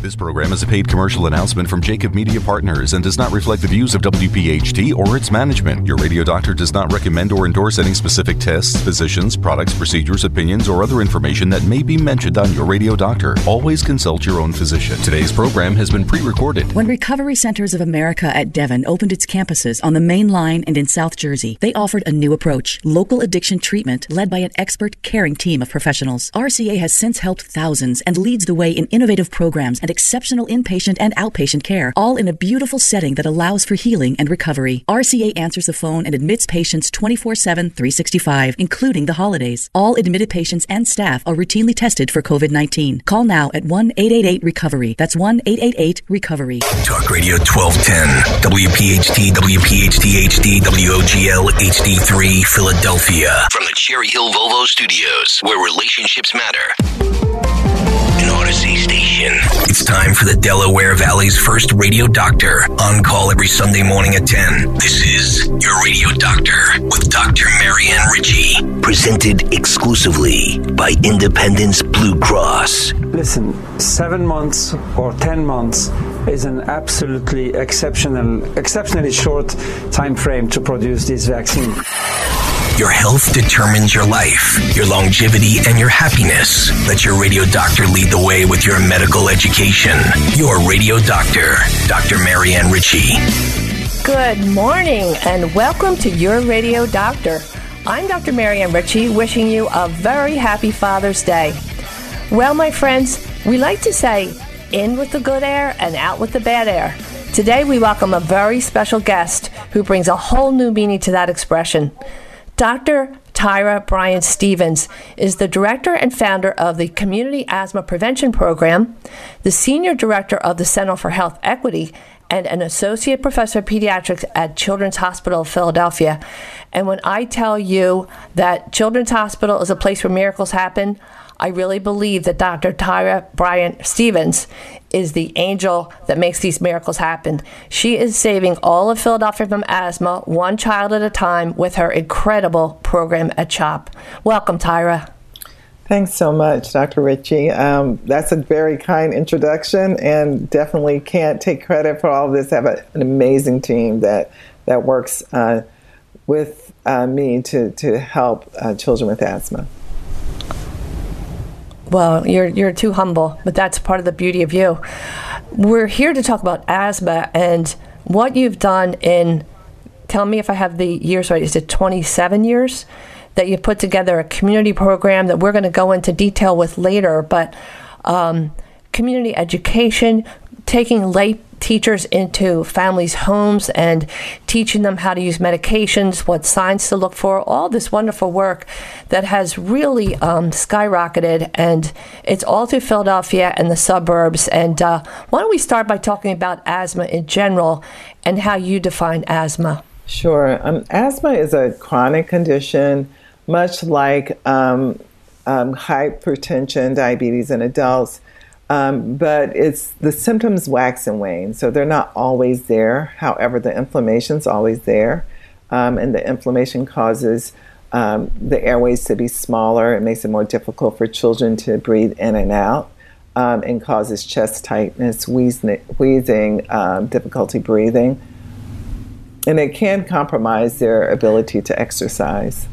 This program is a paid commercial announcement from Jacob Media Partners and does not reflect the views of WPHT or its management. Your radio doctor does not recommend or endorse any specific tests, physicians, products, procedures, opinions, or other information that may be mentioned on your radio doctor. Always consult your own physician. Today's program has been pre recorded. When Recovery Centers of America at Devon opened its campuses on the main line and in South Jersey, they offered a new approach local addiction treatment led by an expert, caring team of professionals. RCA has since helped thousands and leads the way in innovative programs and exceptional inpatient and outpatient care, all in a beautiful setting that allows for healing and recovery. RCA answers the phone and admits patients 24 7, 365, including the holidays. All admitted patients and staff are routinely tested for COVID 19. Call now at 1 888 Recovery. That's 1 888 Recovery. Talk Radio 1210, WPHT, WPHT HD, WOGL HD3, Philadelphia. From the Cherry Hill Volvo Studios, where relationships matter. An Audacy station. It's time for the Delaware Valley's first radio doctor. On call every Sunday morning at 10. This is Your Radio Doctor with Dr. Marianne Ritchie. Presented exclusively by Independence Blue Cross. Listen, seven months or ten months is an absolutely exceptional, exceptionally short time frame to produce this vaccine. Your health determines your life, your longevity, and your happiness. Let your radio doctor lead the way with your medical education. Your radio doctor, Dr. Marianne Ritchie. Good morning and welcome to Your Radio Doctor. I'm Dr. Marianne Ritchie, wishing you a very happy Father's Day. Well, my friends, we like to say in with the good air and out with the bad air. Today, we welcome a very special guest who brings a whole new meaning to that expression. Dr. Tyra Bryant Stevens is the director and founder of the Community Asthma Prevention Program, the senior director of the Center for Health Equity, and an associate professor of pediatrics at Children's Hospital of Philadelphia. And when I tell you that Children's Hospital is a place where miracles happen, I really believe that Dr. Tyra Bryant Stevens is the angel that makes these miracles happen. She is saving all of Philadelphia from asthma, one child at a time, with her incredible program at CHOP. Welcome, Tyra. Thanks so much, Dr. Ritchie. Um, that's a very kind introduction, and definitely can't take credit for all of this. I have a, an amazing team that that works uh, with uh, me to to help uh, children with asthma. Well, you're you're too humble, but that's part of the beauty of you. We're here to talk about asthma and what you've done in. Tell me if I have the years right. Is it 27 years that you put together a community program that we're going to go into detail with later? But um, community education, taking lay teachers into families' homes and teaching them how to use medications, what signs to look for, all this wonderful work that has really um, skyrocketed. And it's all through Philadelphia and the suburbs. And uh, why don't we start by talking about asthma in general and how you define asthma? Sure. Um, asthma is a chronic condition, much like um, um hypertension, diabetes in adults. Um, but it's the symptoms wax and wane, so they're not always there. However, the inflammation's always there, um, and the inflammation causes um, the airways to be smaller. It makes it more difficult for children to breathe in and out, um, and causes chest tightness, wheezing, wheezing um, difficulty breathing, and it can compromise their ability to exercise.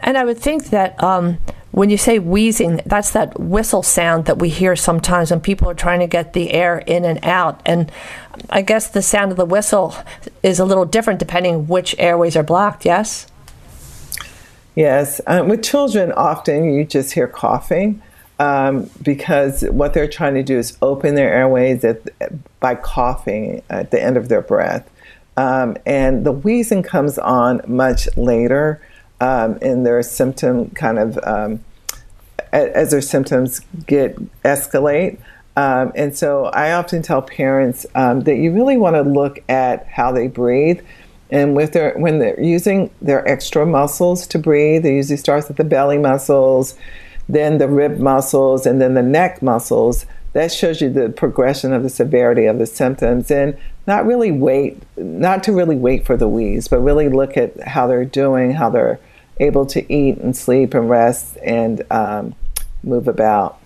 And I would think that um, when you say wheezing, that's that whistle sound that we hear sometimes when people are trying to get the air in and out. And I guess the sound of the whistle is a little different depending which airways are blocked, yes? Yes. Um, with children, often you just hear coughing um, because what they're trying to do is open their airways at, by coughing at the end of their breath. Um, and the wheezing comes on much later um, in their symptom kind of um, as their symptoms get escalate. Um, and so I often tell parents um, that you really want to look at how they breathe. And with their, when they're using their extra muscles to breathe, it usually starts with the belly muscles, then the rib muscles, and then the neck muscles. That shows you the progression of the severity of the symptoms. And not really wait, not to really wait for the wheeze, but really look at how they're doing, how they're able to eat and sleep and rest and um, move about.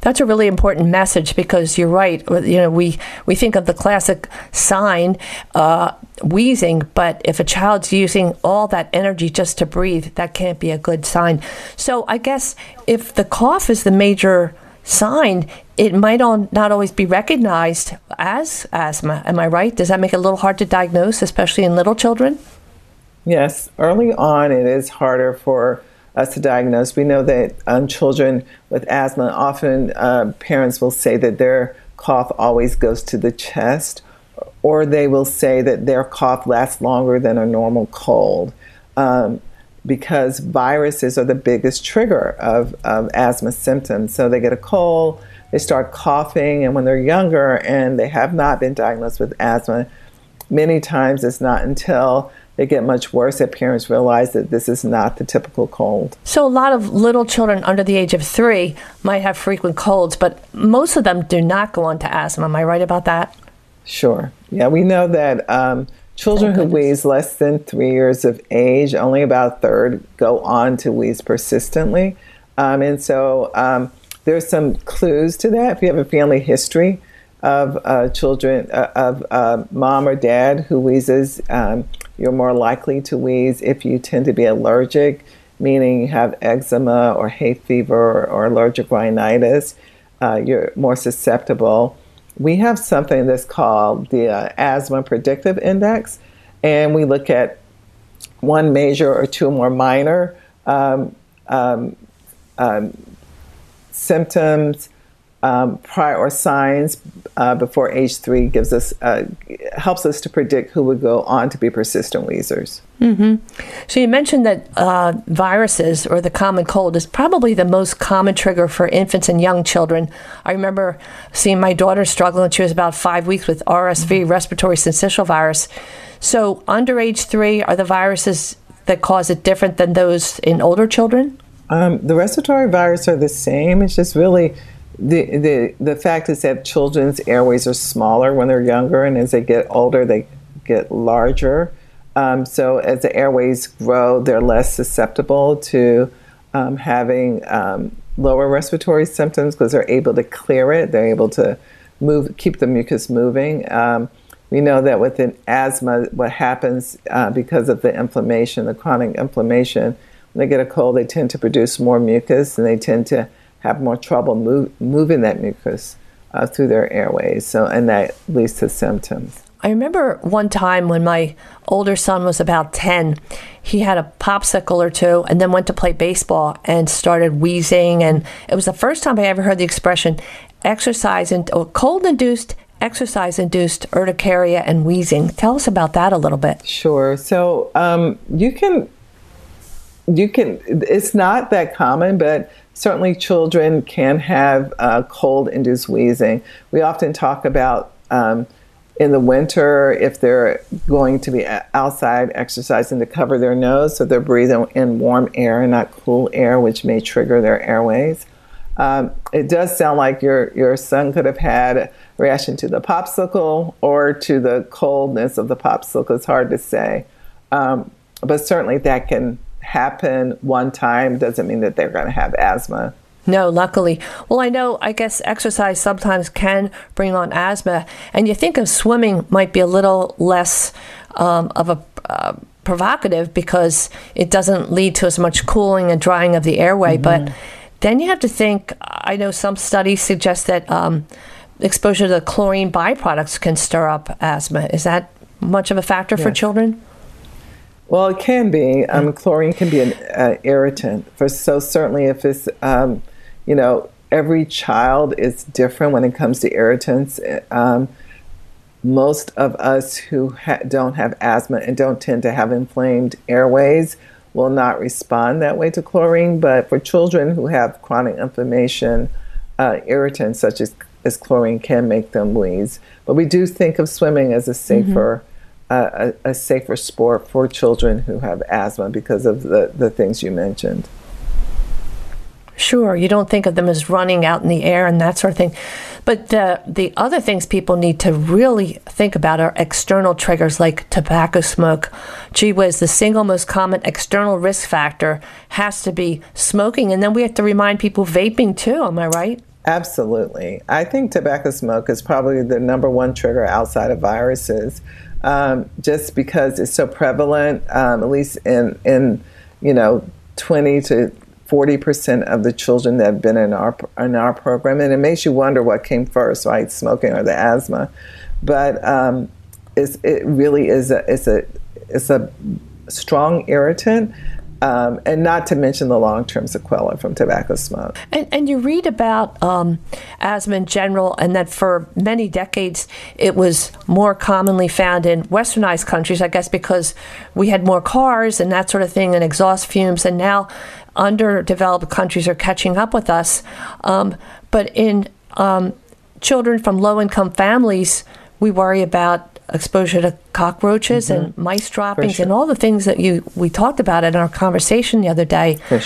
That's a really important message because you're right. You know, we, we think of the classic sign, uh, wheezing, but if a child's using all that energy just to breathe, that can't be a good sign. So I guess if the cough is the major sign, it might not always be recognized as asthma. Am I right? Does that make it a little hard to diagnose, especially in little children? Yes, early on it is harder for us to diagnose. We know that um, children with asthma, often uh, parents will say that their cough always goes to the chest, or they will say that their cough lasts longer than a normal cold. Um, because viruses are the biggest trigger of, of asthma symptoms. So they get a cold, they start coughing, and when they're younger and they have not been diagnosed with asthma, many times it's not until they get much worse if parents realize that this is not the typical cold. So, a lot of little children under the age of three might have frequent colds, but most of them do not go on to asthma. Am I right about that? Sure. Yeah, we know that um, children who wheeze less than three years of age, only about a third go on to wheeze persistently. Um, and so, um, there's some clues to that. If you have a family history of uh, children, uh, of uh, mom or dad who wheezes, um, you're more likely to wheeze if you tend to be allergic, meaning you have eczema or hay fever or, allergic rhinitis. Uh, you're more susceptible. We have something that's called the uh, Asthma Predictive Index, and we look at one major or two more minor um, um, um, symptoms um, prior or signs uh, before age three gives us uh, helps us to predict who would go on to be persistent wheezers. Mm-hmm. So you mentioned that uh, viruses or the common cold is probably the most common trigger for infants and young children. I remember seeing my daughter struggling when she was about five weeks with RSV, mm-hmm. respiratory syncytial virus. So under age three, are the viruses that cause it different than those in older children? Um, the respiratory viruses are the same. It's just really the, the, the fact is that children's airways are smaller when they're younger, and as they get older, they get larger. Um, so as the airways grow, they're less susceptible to um, having um, lower respiratory symptoms because they're able to clear it. They're able to move, keep the mucus moving. Um, we know that with an asthma, what happens uh, because of the inflammation, the chronic inflammation, when they get a cold, they tend to produce more mucus and they tend to have more trouble move, moving that mucus uh, through their airways. So, and that leads to symptoms. I remember one time when my older son was about 10, he had a popsicle or two and then went to play baseball and started wheezing. And it was the first time I ever heard the expression exercise and or cold induced exercise induced urticaria and wheezing. Tell us about that a little bit. Sure. So um, you can, you can, it's not that common, but certainly children can have uh, cold induced wheezing. We often talk about um, in the winter if they're going to be outside exercising to cover their nose so they're breathing in warm air and not cool air, which may trigger their airways. Um, it does sound like your, your son could have had a reaction to the popsicle or to the coldness of the popsicle. It's hard to say. Um, but certainly that can happen one time doesn't mean that they're going to have asthma. No, luckily. Well, I know, I guess exercise sometimes can bring on asthma. And you think of swimming might be a little less um, of a uh, provocative because it doesn't lead to as much cooling and drying of the airway. Mm-hmm. But then you have to think, I know some studies suggest that um, exposure to chlorine byproducts can stir up asthma. Is that much of a factor yes. for children? Well, it can be. Um, chlorine can be an uh, irritant. For so certainly, if it's um, you know every child is different when it comes to irritants. Um, most of us who ha- don't have asthma and don't tend to have inflamed airways will not respond that way to chlorine. But for children who have chronic inflammation, uh, irritants such as, as chlorine can make them wheeze. But we do think of swimming as a safer. Mm-hmm a, a, safer sport for children who have asthma because of the, the things you mentioned. Sure, you don't think of them as running out in the air and that sort of thing. But the, the other things people need to really think about are external triggers like tobacco smoke. Gee whiz, the single most common external risk factor has to be smoking. And then we have to remind people vaping too, am I right? Absolutely. I think tobacco smoke is probably the number one trigger outside of viruses, um, just because it's so prevalent, um, at least in, in, you know, 20 to 40% of the children that have been in our, in our program. And it makes you wonder what came first, right? Smoking or the asthma. But um, it really is a, it's a, it's a strong irritant um, and not to mention the long term sequelae from tobacco smoke. And, and you read about um, asthma in general, and that for many decades it was more commonly found in westernized countries, I guess because we had more cars and that sort of thing, and exhaust fumes, and now underdeveloped countries are catching up with us. Um, but in um, children from low income families, we worry about exposure to cockroaches mm-hmm. and mice droppings sure. and all the things that you we talked about in our conversation the other day. Sure.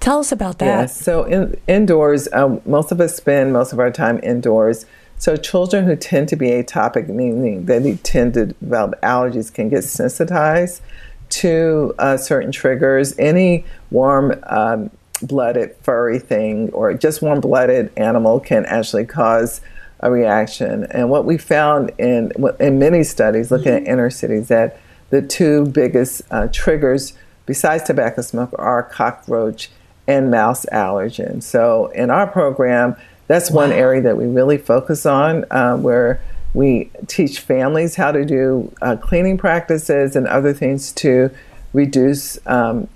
Tell us about that. Yeah, so in, indoors, um, most of us spend most of our time indoors. So children who tend to be atopic, meaning they tend to develop allergies, can get sensitized to uh, certain triggers. Any warm um, blooded furry thing or just warm blooded animal can actually cause a reaction. And what we found in in many studies looking mm-hmm. at inner cities that the two biggest uh, triggers besides tobacco smoke are cockroach and mouse allergen. So in our program, that's wow. one area that we really focus on, um, where we teach families how to do uh, cleaning practices and other things to reduce um,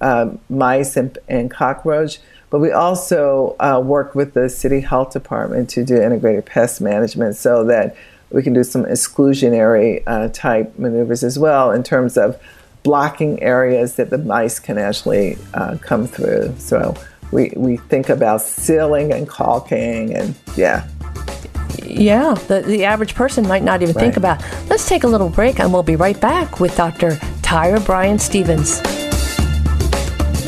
uh, mice and, and cockroach. But we also uh, work with the city health department to do integrated pest management so that we can do some exclusionary uh, type maneuvers as well in terms of blocking areas that the mice can actually uh, come through. So we, we think about sealing and caulking and yeah. Yeah, the, the average person might not even right. think about. Let's take a little break and we'll be right back with Dr. Tyra Bryant Stevens.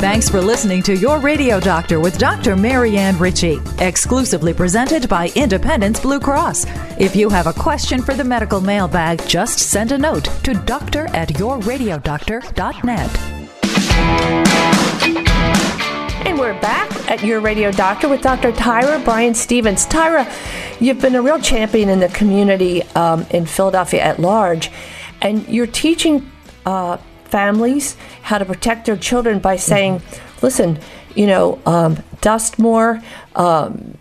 Thanks for listening to Your Radio Doctor with Dr. Marianne Ritchie, exclusively presented by Independence Blue Cross. If you have a question for the medical mailbag, just send a note to doctor at yourradiodoctor.net. And we're back at Your Radio Doctor with Dr. Tyra Bryant Stevens. Tyra, you've been a real champion in the community um, in Philadelphia at large, and you're teaching uh, families how to protect their children by saying, mm-hmm. listen, you know, um, dust more, um,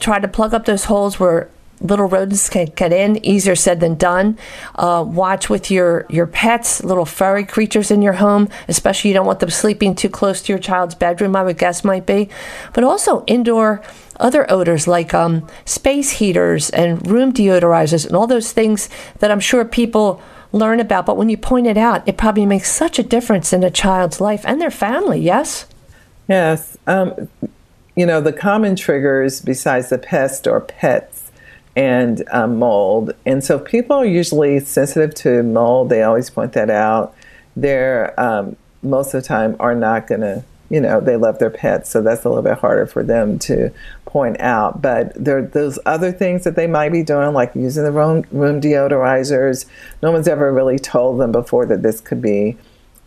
try to plug up those holes where little rodents can get in. Easier said than done. Uh, watch with your your pets, little furry creatures in your home, especially you don't want them sleeping too close to your child's bedroom. I would guess might be, but also indoor other odors like um, space heaters and room deodorizers and all those things that I'm sure people learn about. But when you point it out, it probably makes such a difference in a child's life and their family, yes? Yes. Um, you know, the common triggers besides the pest or pets and um, mold. And so people are usually sensitive to mold. They always point that out. They're um, most of the time are not going to you know they love their pets so that's a little bit harder for them to point out but there are those other things that they might be doing like using the room, room deodorizers no one's ever really told them before that this could be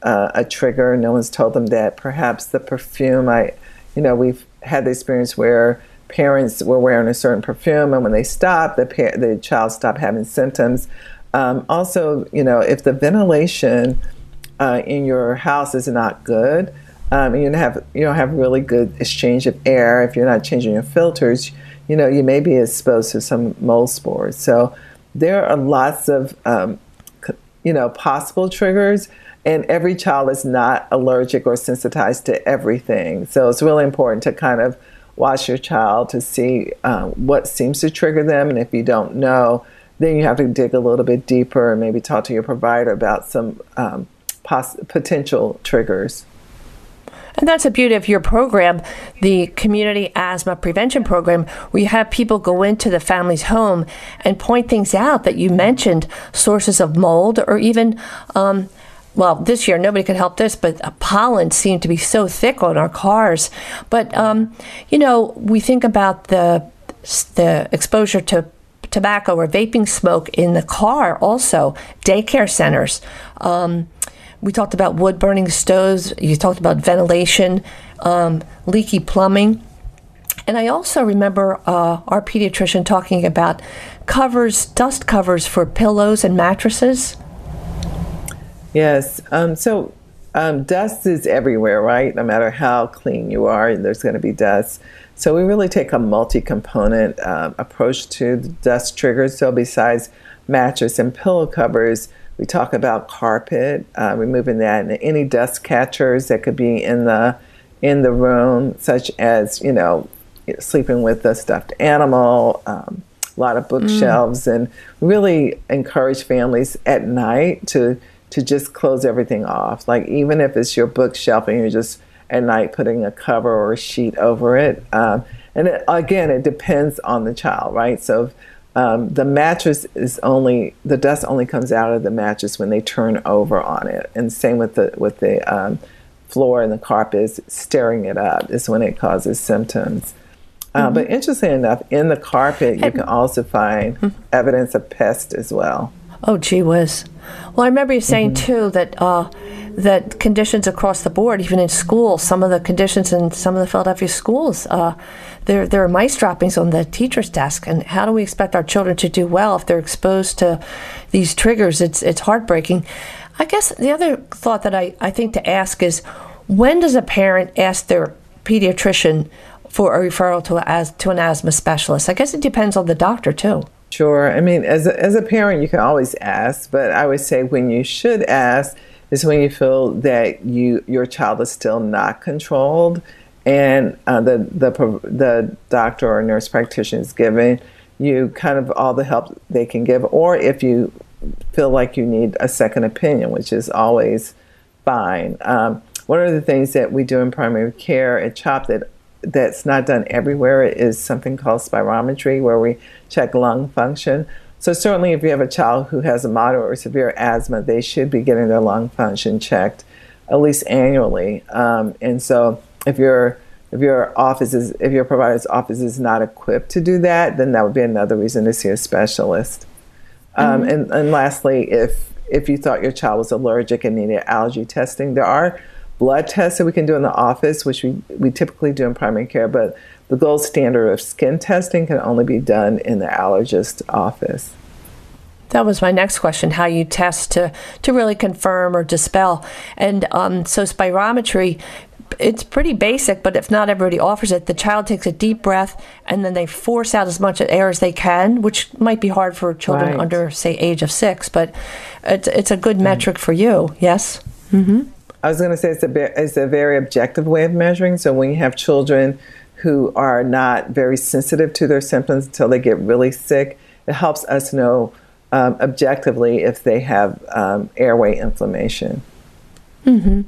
uh, a trigger. No one's told them that perhaps the perfume i you know we've had the experience where parents were wearing a certain perfume and when they stopped the, the child stopped having symptoms. Um, also you know if the ventilation uh, in your house is not good um, you don't have you don't have really good exchange of air if you're not changing your filters, you know you may be exposed to some mold spores. So there are lots of um, you know possible triggers, and every child is not allergic or sensitized to everything. So it's really important to kind of watch your child to see uh, what seems to trigger them, and if you don't know, then you have to dig a little bit deeper and maybe talk to your provider about some um, potential triggers. And that's the beauty of your program, the Community Asthma Prevention Program, where you have people go into the family's home and point things out that you mentioned sources of mold or even. Um, well, this year nobody could help this, but pollen seemed to be so thick on our cars. But um, you know, we think about the the exposure to tobacco or vaping smoke in the car. Also, daycare centers. Um, we talked about wood burning stoves. You talked about ventilation, um, leaky plumbing. And I also remember uh, our pediatrician talking about covers, dust covers for pillows and mattresses. Yes. Um, so um, dust is everywhere, right? No matter how clean you are, there's going to be dust. So we really take a multi-component uh, approach to dust triggers. So besides mattress and pillow covers, we talk about carpet, uh, removing that, and any dust catchers that could be in the in the room, such as you know, sleeping with a stuffed animal, um, a lot of bookshelves, mm. and really encourage families at night to to just close everything off. Like even if it's your bookshelf and you're just at night putting a cover or a sheet over it. Um, and it, again, it depends on the child, right? So um, the mattress is only the dust only comes out of the mattress when they turn over on it, and same with the with the um, floor and the carpet is stirring it up is when it causes symptoms. Uh, mm-hmm. But interesting enough, in the carpet you can also find mm-hmm. evidence of pest as well. Oh, gee whiz! Well, I remember you saying mm-hmm. too that uh, that conditions across the board, even in schools, some of the conditions in some of the Philadelphia schools, uh, there there are mice droppings on the teacher's desk. And how do we expect our children to do well if they're exposed to these triggers? It's it's heartbreaking. I guess the other thought that I, I think to ask is when does a parent ask their pediatrician for a referral to, a, to an asthma specialist? I guess it depends on the doctor too. Sure. I mean, as a, as a parent, you can always ask, but I would say when you should ask is when you feel that you your child is still not controlled, and uh, the the the doctor or nurse practitioner is giving you kind of all the help they can give, or if you feel like you need a second opinion, which is always fine. Um, one of the things that we do in primary care at CHOP that that's not done everywhere is something called spirometry, where we check lung function. So, certainly, if you have a child who has a moderate or severe asthma, they should be getting their lung function checked at least annually. Um, and so, if your if your office is if your provider's office is not equipped to do that, then that would be another reason to see a specialist. Um, mm-hmm. and, and lastly, if if you thought your child was allergic and needed allergy testing, there are blood tests that we can do in the office, which we, we typically do in primary care, but the gold standard of skin testing can only be done in the allergist office. That was my next question: how you test to to really confirm or dispel. And um, so spirometry, it's pretty basic, but if not everybody offers it, the child takes a deep breath and then they force out as much air as they can, which might be hard for children right. under, say, age of six, but it's, it's a good metric for you. Yes. Mm-hmm. I was going to say it's a, it's a very objective way of measuring. So when you have children who are not very sensitive to their symptoms until they get really sick, it helps us know um, objectively if they have um, airway inflammation. Mm-hmm.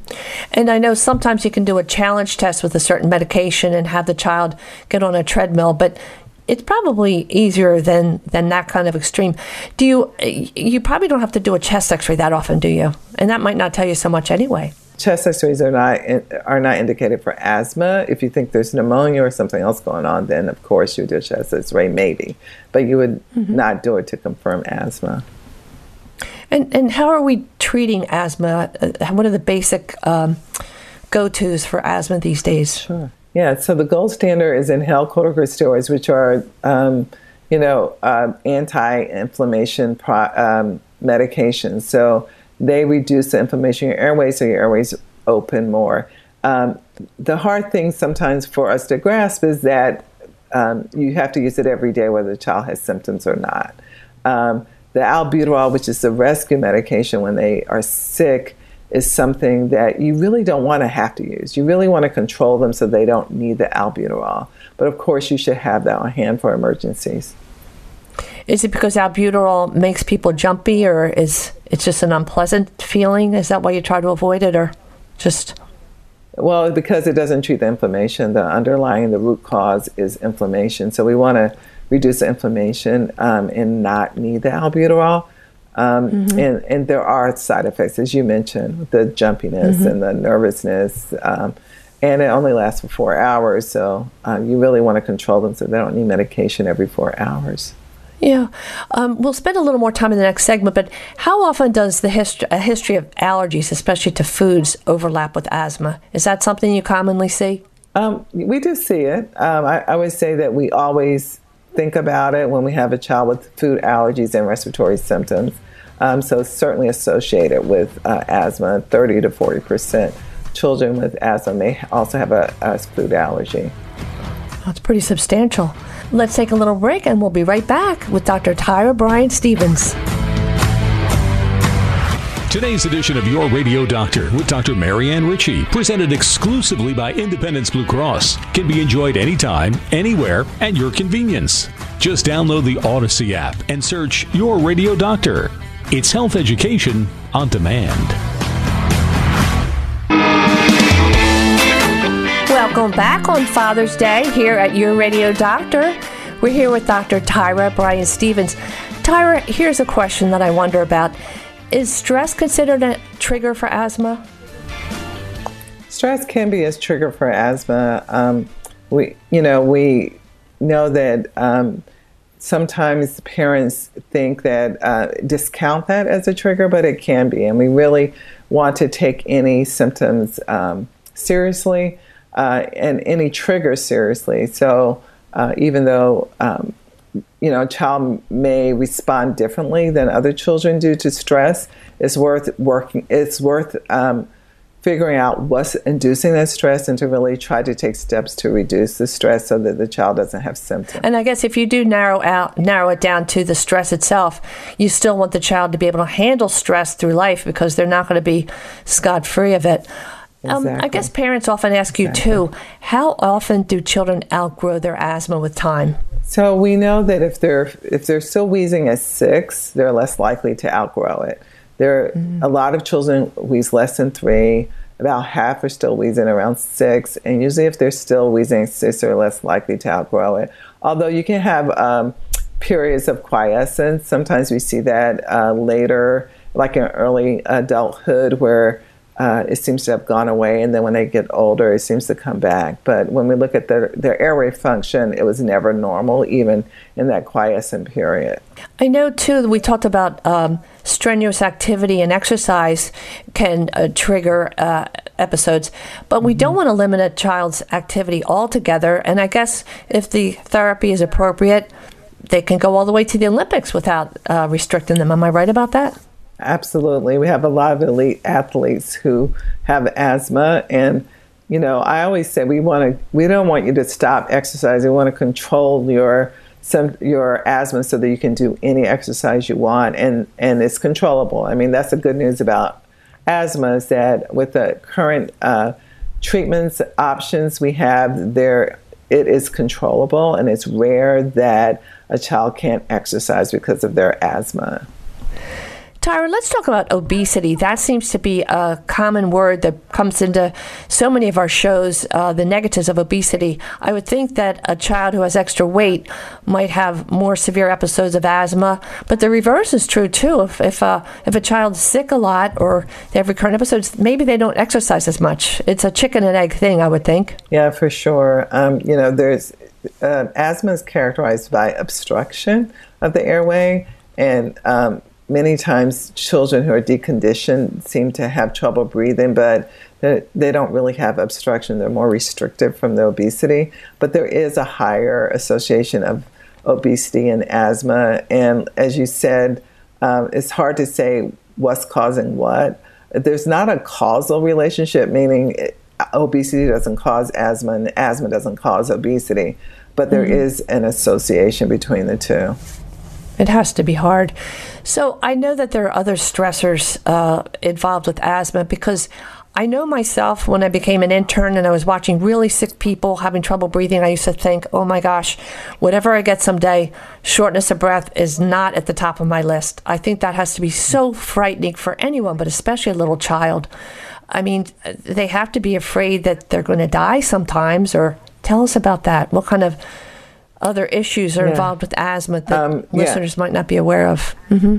And I know sometimes you can do a challenge test with a certain medication and have the child get on a treadmill, but it's probably easier than than that kind of extreme. Do you you probably don't have to do a chest X-ray that often, do you? And that might not tell you so much anyway chest x-rays are not are not indicated for asthma. If you think there's pneumonia or something else going on, then of course you do a chest x-ray maybe, but you would mm-hmm. not do it to confirm asthma. And and how are we treating asthma? Uh, what are the basic um, go-tos for asthma these days? Sure. Yeah. So the gold standard is inhaled corticosteroids, which are um, you know uh, anti-inflammation pro- um, medications. So they reduce the inflammation in your airways, so your airways open more. Um, the hard thing sometimes for us to grasp is that um, you have to use it every day, whether the child has symptoms or not. Um, the albuterol, which is the rescue medication when they are sick, is something that you really don't want to have to use. You really want to control them so they don't need the albuterol. But of course, you should have that on hand for emergencies. Is it because albuterol makes people jumpy, or is it just an unpleasant feeling? Is that why you try to avoid it, or just? Well, because it doesn't treat the inflammation. The underlying, the root cause is inflammation. So we want to reduce the inflammation um, and not need the albuterol. Um, mm-hmm. and, and there are side effects, as you mentioned, the jumpiness mm-hmm. and the nervousness. Um, and it only lasts for four hours. So uh, you really want to control them so they don't need medication every four hours. Yeah, um, we'll spend a little more time in the next segment. But how often does the history, a history of allergies, especially to foods, overlap with asthma? Is that something you commonly see? Um, we do see it. Um, I, I, would say that we always think about it when we have a child with food allergies and respiratory symptoms. Um, so certainly associated with uh, asthma, 30 to 40 percent children with asthma may also have a, a food allergy. That's pretty substantial. Let's take a little break and we'll be right back with Dr. Tyra Bryant Stevens. Today's edition of Your Radio Doctor with Dr. Marianne Ritchie, presented exclusively by Independence Blue Cross, can be enjoyed anytime, anywhere, at your convenience. Just download the Audacy app and search Your Radio Doctor. It's health education on demand. Welcome back on Father's Day here at Your Radio Doctor. We're here with Dr. Tyra Bryant Stevens. Tyra, here's a question that I wonder about. Is stress considered a trigger for asthma? Stress can be a trigger for asthma. Um, we, you know, we know that um, sometimes parents think that uh, discount that as a trigger, but it can be, and we really want to take any symptoms um, seriously uh, and any trigger seriously. So uh, even though um, you know, a child may respond differently than other children do to stress. It's worth working. It's worth um, figuring out what's inducing that stress and to really try to take steps to reduce the stress so that the child doesn't have symptoms. And I guess if you do narrow out narrow it down to the stress itself, you still want the child to be able to handle stress through life because they're not going to be scot free of it. Exactly. Um, I guess parents often ask you exactly. too, how often do children outgrow their asthma with time? So we know that if they're if they're still wheezing at six, they're less likely to outgrow it. There, mm-hmm. a lot of children wheeze less than three. About half are still wheezing around six, and usually if they're still wheezing six, they're less likely to outgrow it. Although you can have um, periods of quiescence. Sometimes we see that uh, later, like in early adulthood, where uh, it seems to have gone away, and then when they get older, it seems to come back. But when we look at their, their airway function, it was never normal, even in that quiescent period. I know too. We talked about um, strenuous activity and exercise can uh, trigger uh, episodes, but we mm-hmm. don't want to limit a child's activity altogether. And I guess if the therapy is appropriate, they can go all the way to the Olympics without uh, restricting them. Am I right about that? Absolutely. We have a lot of elite athletes who have asthma and you know, I always say we want to we don't want you to stop exercising. We want to control your some your asthma so that you can do any exercise you want and and it's controllable. I mean, that's the good news about asthma is that with the current uh, treatments options we have there it is controllable and it's rare that a child can't exercise because of their asthma. Tyra, let's talk about obesity. That seems to be a common word that comes into so many of our shows, uh, the negatives of obesity. I would think that a child who has extra weight might have more severe episodes of asthma, but the reverse is true too. If, if, uh, if a child's sick a lot or they have recurrent episodes, maybe they don't exercise as much. It's a chicken and egg thing, I would think. Yeah, for sure. Um, you know, there's uh, asthma is characterized by obstruction of the airway and um, many times children who are deconditioned seem to have trouble breathing, but they don't really have obstruction. They're more restricted from the obesity. But there is a higher association of obesity and asthma. And as you said, um, it's hard to say what's causing what. There's not a causal relationship, meaning obesity doesn't cause asthma and asthma doesn't cause obesity, but there mm-hmm. is an association between the two. It has to be hard. So I know that there are other stressors uh, involved with asthma because I know myself when I became an intern and I was watching really sick people having trouble breathing, I used to think, oh my gosh, whatever I get someday, shortness of breath is not at the top of my list. I think that has to be so frightening for anyone, but especially a little child. I mean, they have to be afraid that they're going to die sometimes, or tell us about that. What kind of other issues are yeah. involved with asthma that um, listeners yeah. might not be aware of. Mm-hmm.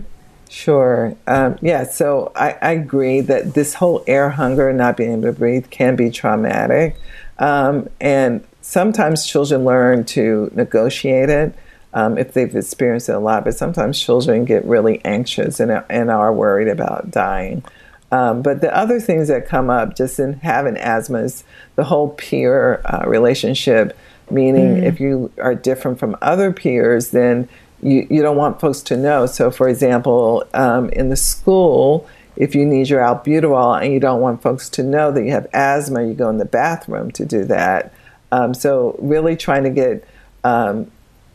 Sure. Um, yeah. So I, I, agree that this whole air hunger, not being able to breathe, can be traumatic. Um, and sometimes children learn to negotiate it um, if they've experienced it a lot. But sometimes children get really anxious and, and are worried about dying. Um, but the other things that come up just in having asthma is the whole peer uh, relationship, meaning mm. if you are different from other peers, then you, you don't want folks to know. So, for example, um, in the school, if you need your albuterol and you don't want folks to know that you have asthma, you go in the bathroom to do that. Um, so, really trying to get um,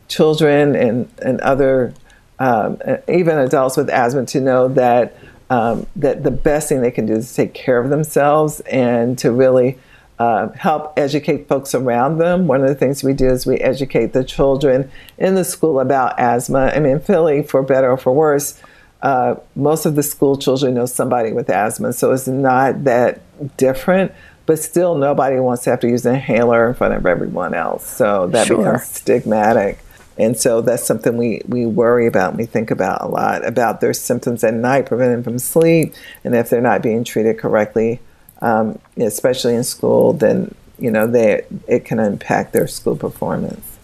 children and, and other, um, even adults with asthma, to know that um, that the best thing they can do is take care of themselves and to really uh, help educate folks around them. One of the things we do is we educate the children in the school about asthma. I mean, Philly, for better or for worse, uh, most of the school children know somebody with asthma, so it's not that different. But still, nobody wants to have to use an inhaler in front of everyone else. So that sure. becomes stigmatic. And so that's something we, we worry about and we think about a lot about their symptoms at night, preventing from sleep, and if they're not being treated correctly, um, especially in school, then you know they it can impact their school performance.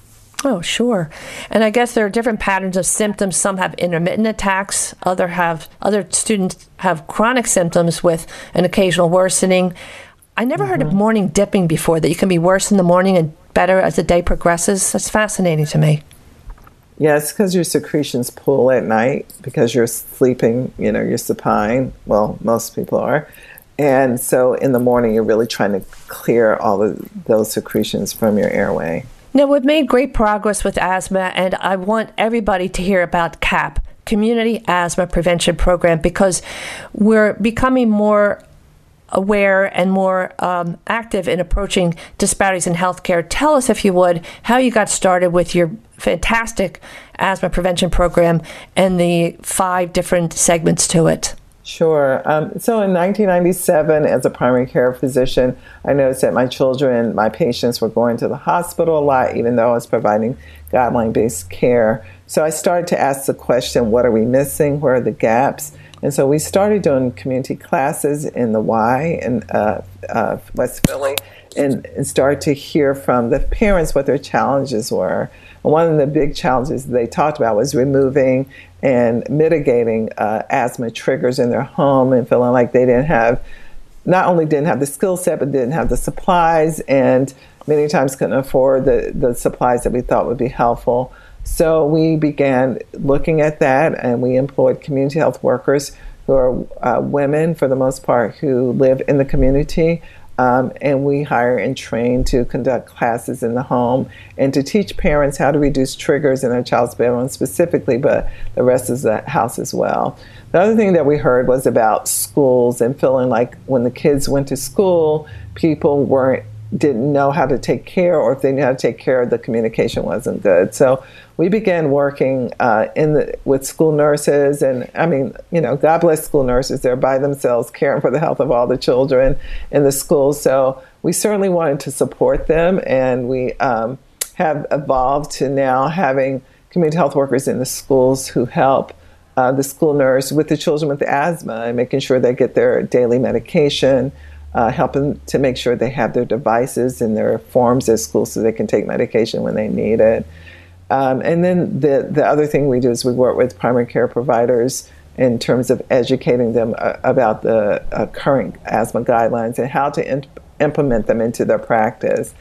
Oh, sure. And I guess there are different patterns of symptoms. Some have intermittent attacks. Other have other students have chronic symptoms with an occasional worsening. I never mm-hmm. heard of mm-hmm. morning dipping before. That you can be worse in the morning and better as the day progresses. That's fascinating to me. Yeah, it's because your secretions pool at night because you're sleeping, you know, you're supine. Well, most people are. And so in the morning, you're really trying to clear all of those secretions from your airway. Now, we've made great progress with asthma, and I want everybody to hear about CAP, Community Asthma Prevention Program, because we're becoming more aware and more um, active in approaching disparities in healthcare. Tell us, if you would, how you got started with your fantastic asthma prevention program and the five different segments to it. Sure. Um, so in 1997, as a primary care physician, I noticed that my children, my patients, were going to the hospital a lot, even though I was providing guideline based care. So I started to ask the question what are we missing? Where are the gaps? And so we started doing community classes in the Y in uh, uh, West Philly and, and started to hear from the parents what their challenges were. And one of the big challenges they talked about was removing and mitigating uh, asthma triggers in their home and feeling like they didn't have, not only didn't have the skill set, but didn't have the supplies and many times couldn't afford the, the supplies that we thought would be helpful. So we began looking at that, and we employed community health workers who are uh, women for the most part who live in the community. Um, and we hire and train to conduct classes in the home and to teach parents how to reduce triggers in their child's bedroom specifically, but the rest of the house as well. The other thing that we heard was about schools and feeling like when the kids went to school, people weren't didn't know how to take care, or if they knew how to take care, the communication wasn't good. So we began working uh, in the, with school nurses, and I mean, you know, God bless school nurses. They're by themselves caring for the health of all the children in the schools. So we certainly wanted to support them, and we um, have evolved to now having community health workers in the schools who help. Uh, the school nurse with the children with asthma and making sure they get their daily medication, uh, helping to make sure they have their devices and their forms at school so they can take medication when they need it. Um, and then the, the other thing we do is we work with primary care providers in terms of educating them uh, about the uh, current asthma guidelines and how to implement them into their practice.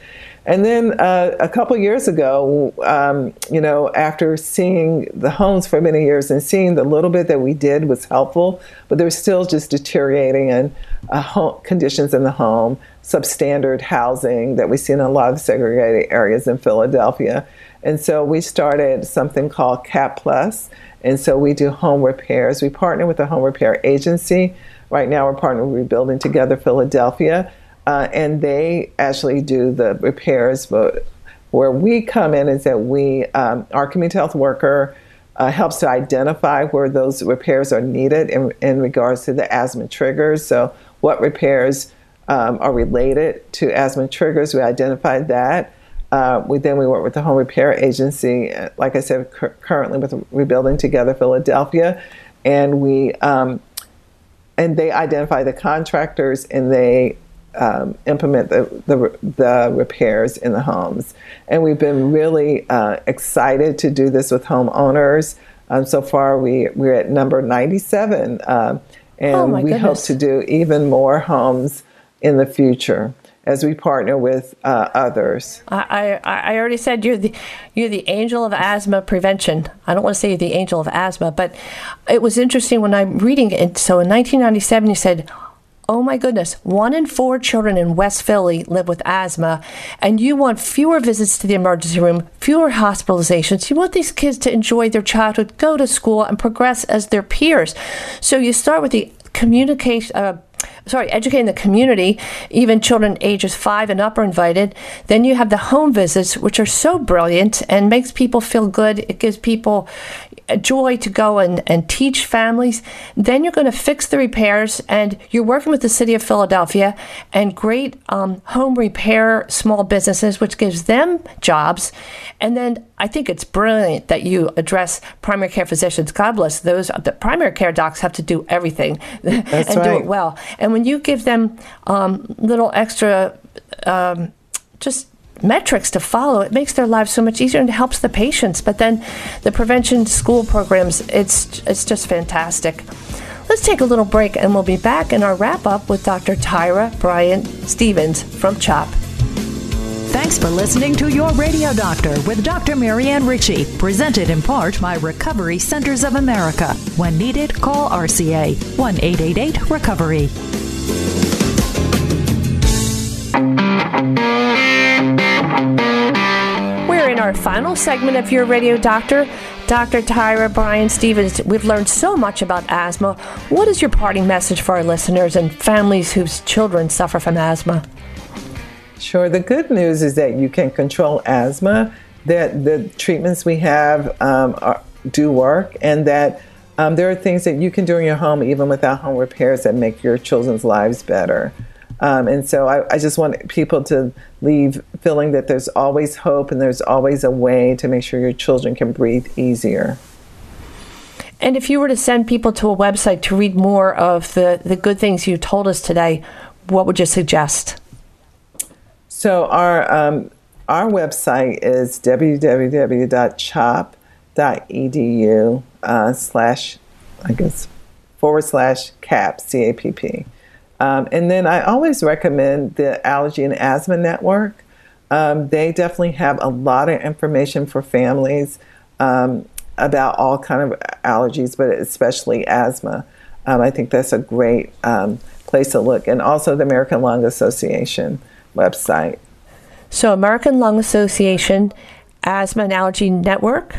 And then uh, a couple years ago, um, you know, after seeing the homes for many years and seeing the little bit that we did was helpful, but there's still just deteriorating and uh, conditions in the home, substandard housing that we see in a lot of segregated areas in Philadelphia. And so we started something called CAP Plus. And so we do home repairs. We partner with a home repair agency. Right now, we're partnering with Rebuilding Together Philadelphia uh, and they actually do the repairs. But where we come in is that we, um, our community health worker, uh, helps to identify where those repairs are needed in, in regards to the asthma triggers. So, what repairs um, are related to asthma triggers? We identify that. Uh, we then we work with the home repair agency, uh, like I said, currently with Rebuilding Together Philadelphia, and we um, and they identify the contractors and they um, implement the, the, the, repairs in the homes. And we've been really uh, excited to do this with homeowners. Um, so far, we, we're at number 97. Uh, And Oh, we my hope to do even more homes in the future as we partner with uh, others. I, I, I already said you're the you're the angel of asthma prevention. I don't want to say you're the angel of asthma, but it was interesting when I'm reading it. So in 1997, you said, "Oh my goodness, one in four children in West Philly live with asthma, and you want fewer visits to the emergency room, fewer hospitalizations. You want these kids to enjoy their childhood, go to school, and progress as their peers. So you start with the communication." Uh, sorry, educating the community, even children ages five and up are invited. Then you have the home visits, which are so brilliant and makes people feel good. It gives people joy to go and, and teach families. Then you're going to fix the repairs, and you're working with the city of Philadelphia and great um, home repair small businesses, which gives them jobs. And then I think it's brilliant that you address primary care physicians. God bless those. The primary care docs have to do everything and do it well. And when you give them um, little extra, um, just metrics to follow, it makes their lives so much easier and helps the patients. But then the prevention school programs, it's it's just fantastic. Let's take a little break and we'll be back in our wrap up with Dr. Tyra Bryant Stevens from CHOP. Thanks for listening to Your Radio Doctor with Dr. Marianne Ritchie, presented in part by Recovery Centers of America. When needed, call RCA 1 888 Recovery. We're in our final segment of Your Radio Doctor. Dr. Tyra Bryant Stevens, we've learned so much about asthma. What is your parting message for our listeners and families whose children suffer from asthma? Sure. The good news is that you can control asthma, that the treatments we have um, are, do work, and that um, there are things that you can do in your home, even without home repairs, that make your children's lives better. Um, and so I, I just want people to leave feeling that there's always hope and there's always a way to make sure your children can breathe easier. And if you were to send people to a website to read more of the, the good things you told us today, what would you suggest? So our um, our website is www.chop.edu uh, slash I guess forward slash cap c a p p. Um, and then I always recommend the Allergy and Asthma Network. Um, they definitely have a lot of information for families um, about all kind of allergies, but especially asthma. Um, I think that's a great um, place to look, and also the American Lung Association website. So, American Lung Association, Asthma and Allergy Network,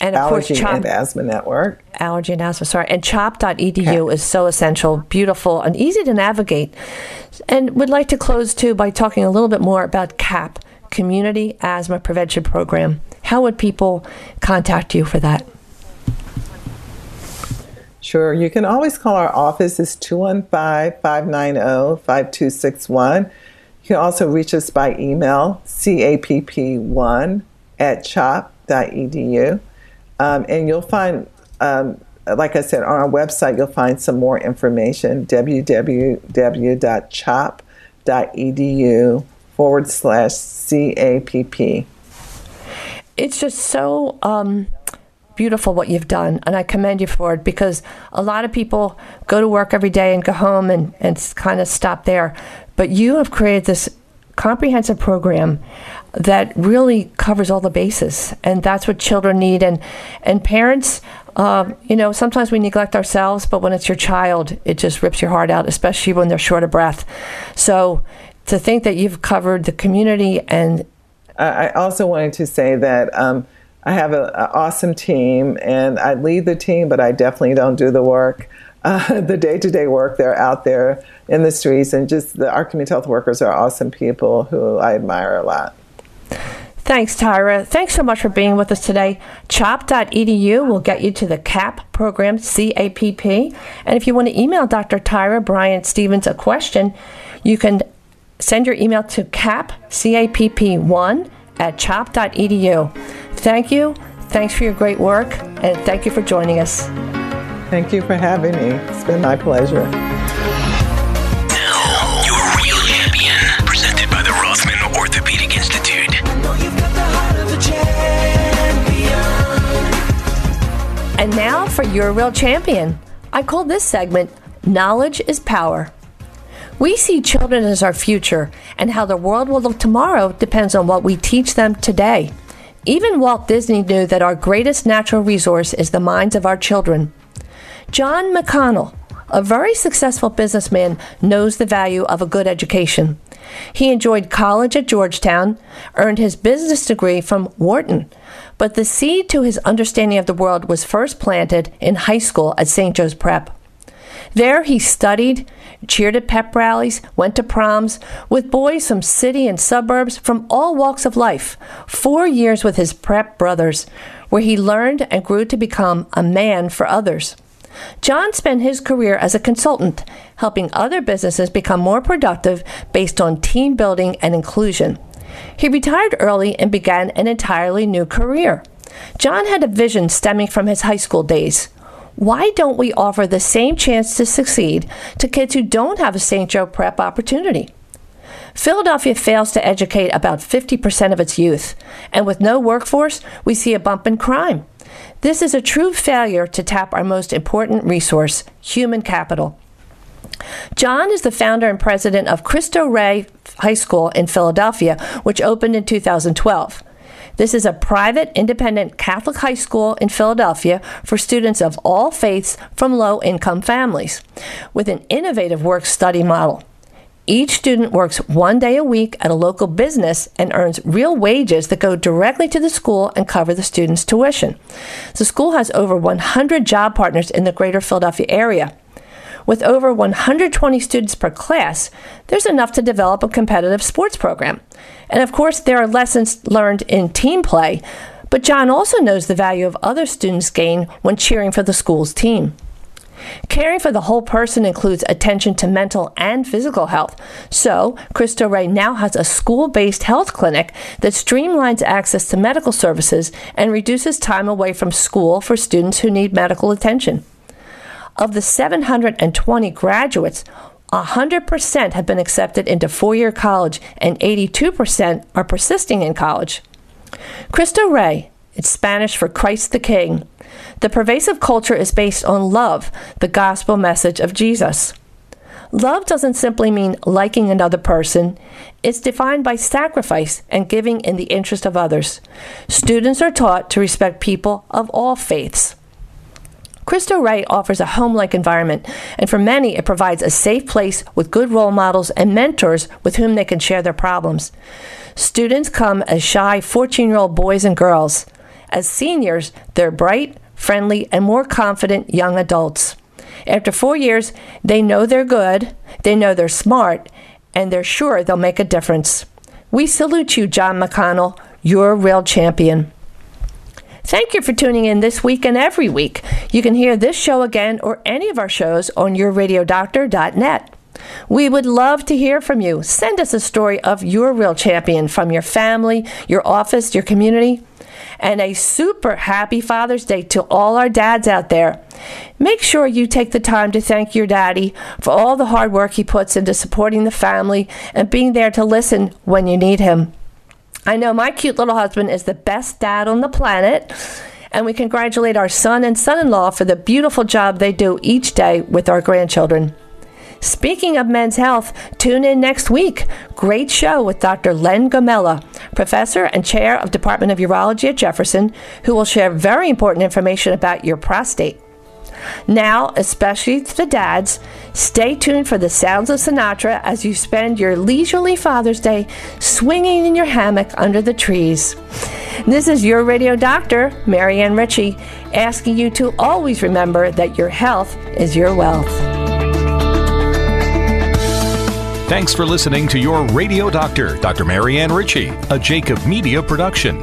and of Allergy course, CHOP, and Asthma Network. Allergy and Asthma, sorry, and chop.edu is so essential, beautiful, and easy to navigate. And would like to close too by talking a little bit more about CAP, Community Asthma Prevention Program. How would people contact you for that? Sure. You can always call our office. It's 215-590-5261. You can also reach us by email, capp1 at chop.edu. Um, and you'll find, um, like I said, on our website, you'll find some more information, www.chop.edu forward slash CAPP. it's just so um, beautiful what you've done, and I commend you for it because a lot of people go to work every day and go home and, and kind of stop there. But you have created this comprehensive program that really covers all the bases, and that's what children need. And and parents, um, you know, sometimes we neglect ourselves, but when it's your child, it just rips your heart out, especially when they're short of breath. So to think that you've covered the community and I also wanted to say that um, I have an awesome team, and I lead the team, but I definitely don't do the work. Uh, the day-to-day work, they're out there in the streets, and just the our community health workers are awesome people who I admire a lot. Thanks, Tyra. Thanks so much for being with us today. CHOP.edu will get you to the CAP program, C A P P. And if you want to email Dr. Tyra Bryant Stevens a question, you can send your email to cap, C-A-P-P-1 at chop.edu. Thank you. Thanks for your great work. And thank you for joining us. Thank you for having me. It's been my pleasure. And now for Your Real Champion. I call this segment Knowledge is Power. We see children as our future, and how the world will look tomorrow depends on what we teach them today. Even Walt Disney knew that our greatest natural resource is the minds of our children. John McConnell, a very successful businessman, knows the value of a good education. He enjoyed college at Georgetown, earned his business degree from Wharton, but the seed to his understanding of the world was first planted in high school at St. Joe's Prep. There he studied, cheered at pep rallies, went to proms with boys from city and suburbs from all walks of life. Four years with his prep brothers, where he learned and grew to become a man for others. John spent his career as a consultant, helping other businesses become more productive based on team building and inclusion. He retired early and began an entirely new career. John had a vision stemming from his high school days. Why don't we offer the same chance to succeed to kids who don't have a St. Joe prep opportunity? Philadelphia fails to educate about 50% of its youth, and with no workforce, we see a bump in crime. This is a true failure to tap our most important resource, human capital. John is the founder and president of Cristo Rey High School in Philadelphia, which opened in 2012. This is a private, independent Catholic high school in Philadelphia for students of all faiths from low income families, with an innovative work study model. Each student works one day a week at a local business and earns real wages that go directly to the school and cover the student's tuition. The school has over 100 job partners in the greater Philadelphia area. With over 120 students per class, there's enough to develop a competitive sports program. And of course, there are lessons learned in team play, but John also knows the value of other students gain when cheering for the school's team. Caring for the whole person includes attention to mental and physical health. So, Cristo Rey now has a school based health clinic that streamlines access to medical services and reduces time away from school for students who need medical attention. Of the 720 graduates, 100% have been accepted into four year college and 82% are persisting in college. Cristo Rey, it's Spanish for Christ the King. The pervasive culture is based on love, the gospel message of Jesus. Love doesn't simply mean liking another person, it's defined by sacrifice and giving in the interest of others. Students are taught to respect people of all faiths. Cristo Rey offers a home like environment, and for many, it provides a safe place with good role models and mentors with whom they can share their problems. Students come as shy 14 year old boys and girls. As seniors, they're bright, friendly, and more confident young adults. After four years, they know they're good, they know they're smart, and they're sure they'll make a difference. We salute you, John McConnell. You're a real champion. Thank you for tuning in this week and every week. You can hear this show again or any of our shows on yourradiodoctor.net. We would love to hear from you. Send us a story of your real champion from your family, your office, your community. And a super happy Father's Day to all our dads out there. Make sure you take the time to thank your daddy for all the hard work he puts into supporting the family and being there to listen when you need him. I know my cute little husband is the best dad on the planet. And we congratulate our son and son in law for the beautiful job they do each day with our grandchildren. Speaking of men's health, tune in next week. Great show with Dr. Len Gomella, professor and chair of Department of Urology at Jefferson, who will share very important information about your prostate. Now, especially to the dads, stay tuned for the sounds of Sinatra as you spend your leisurely Father's Day swinging in your hammock under the trees. This is your radio doctor, Marianne Ritchie, asking you to always remember that your health is your wealth. Thanks for listening to your radio doctor, Dr. Marianne Ritchie, a Jacob Media production.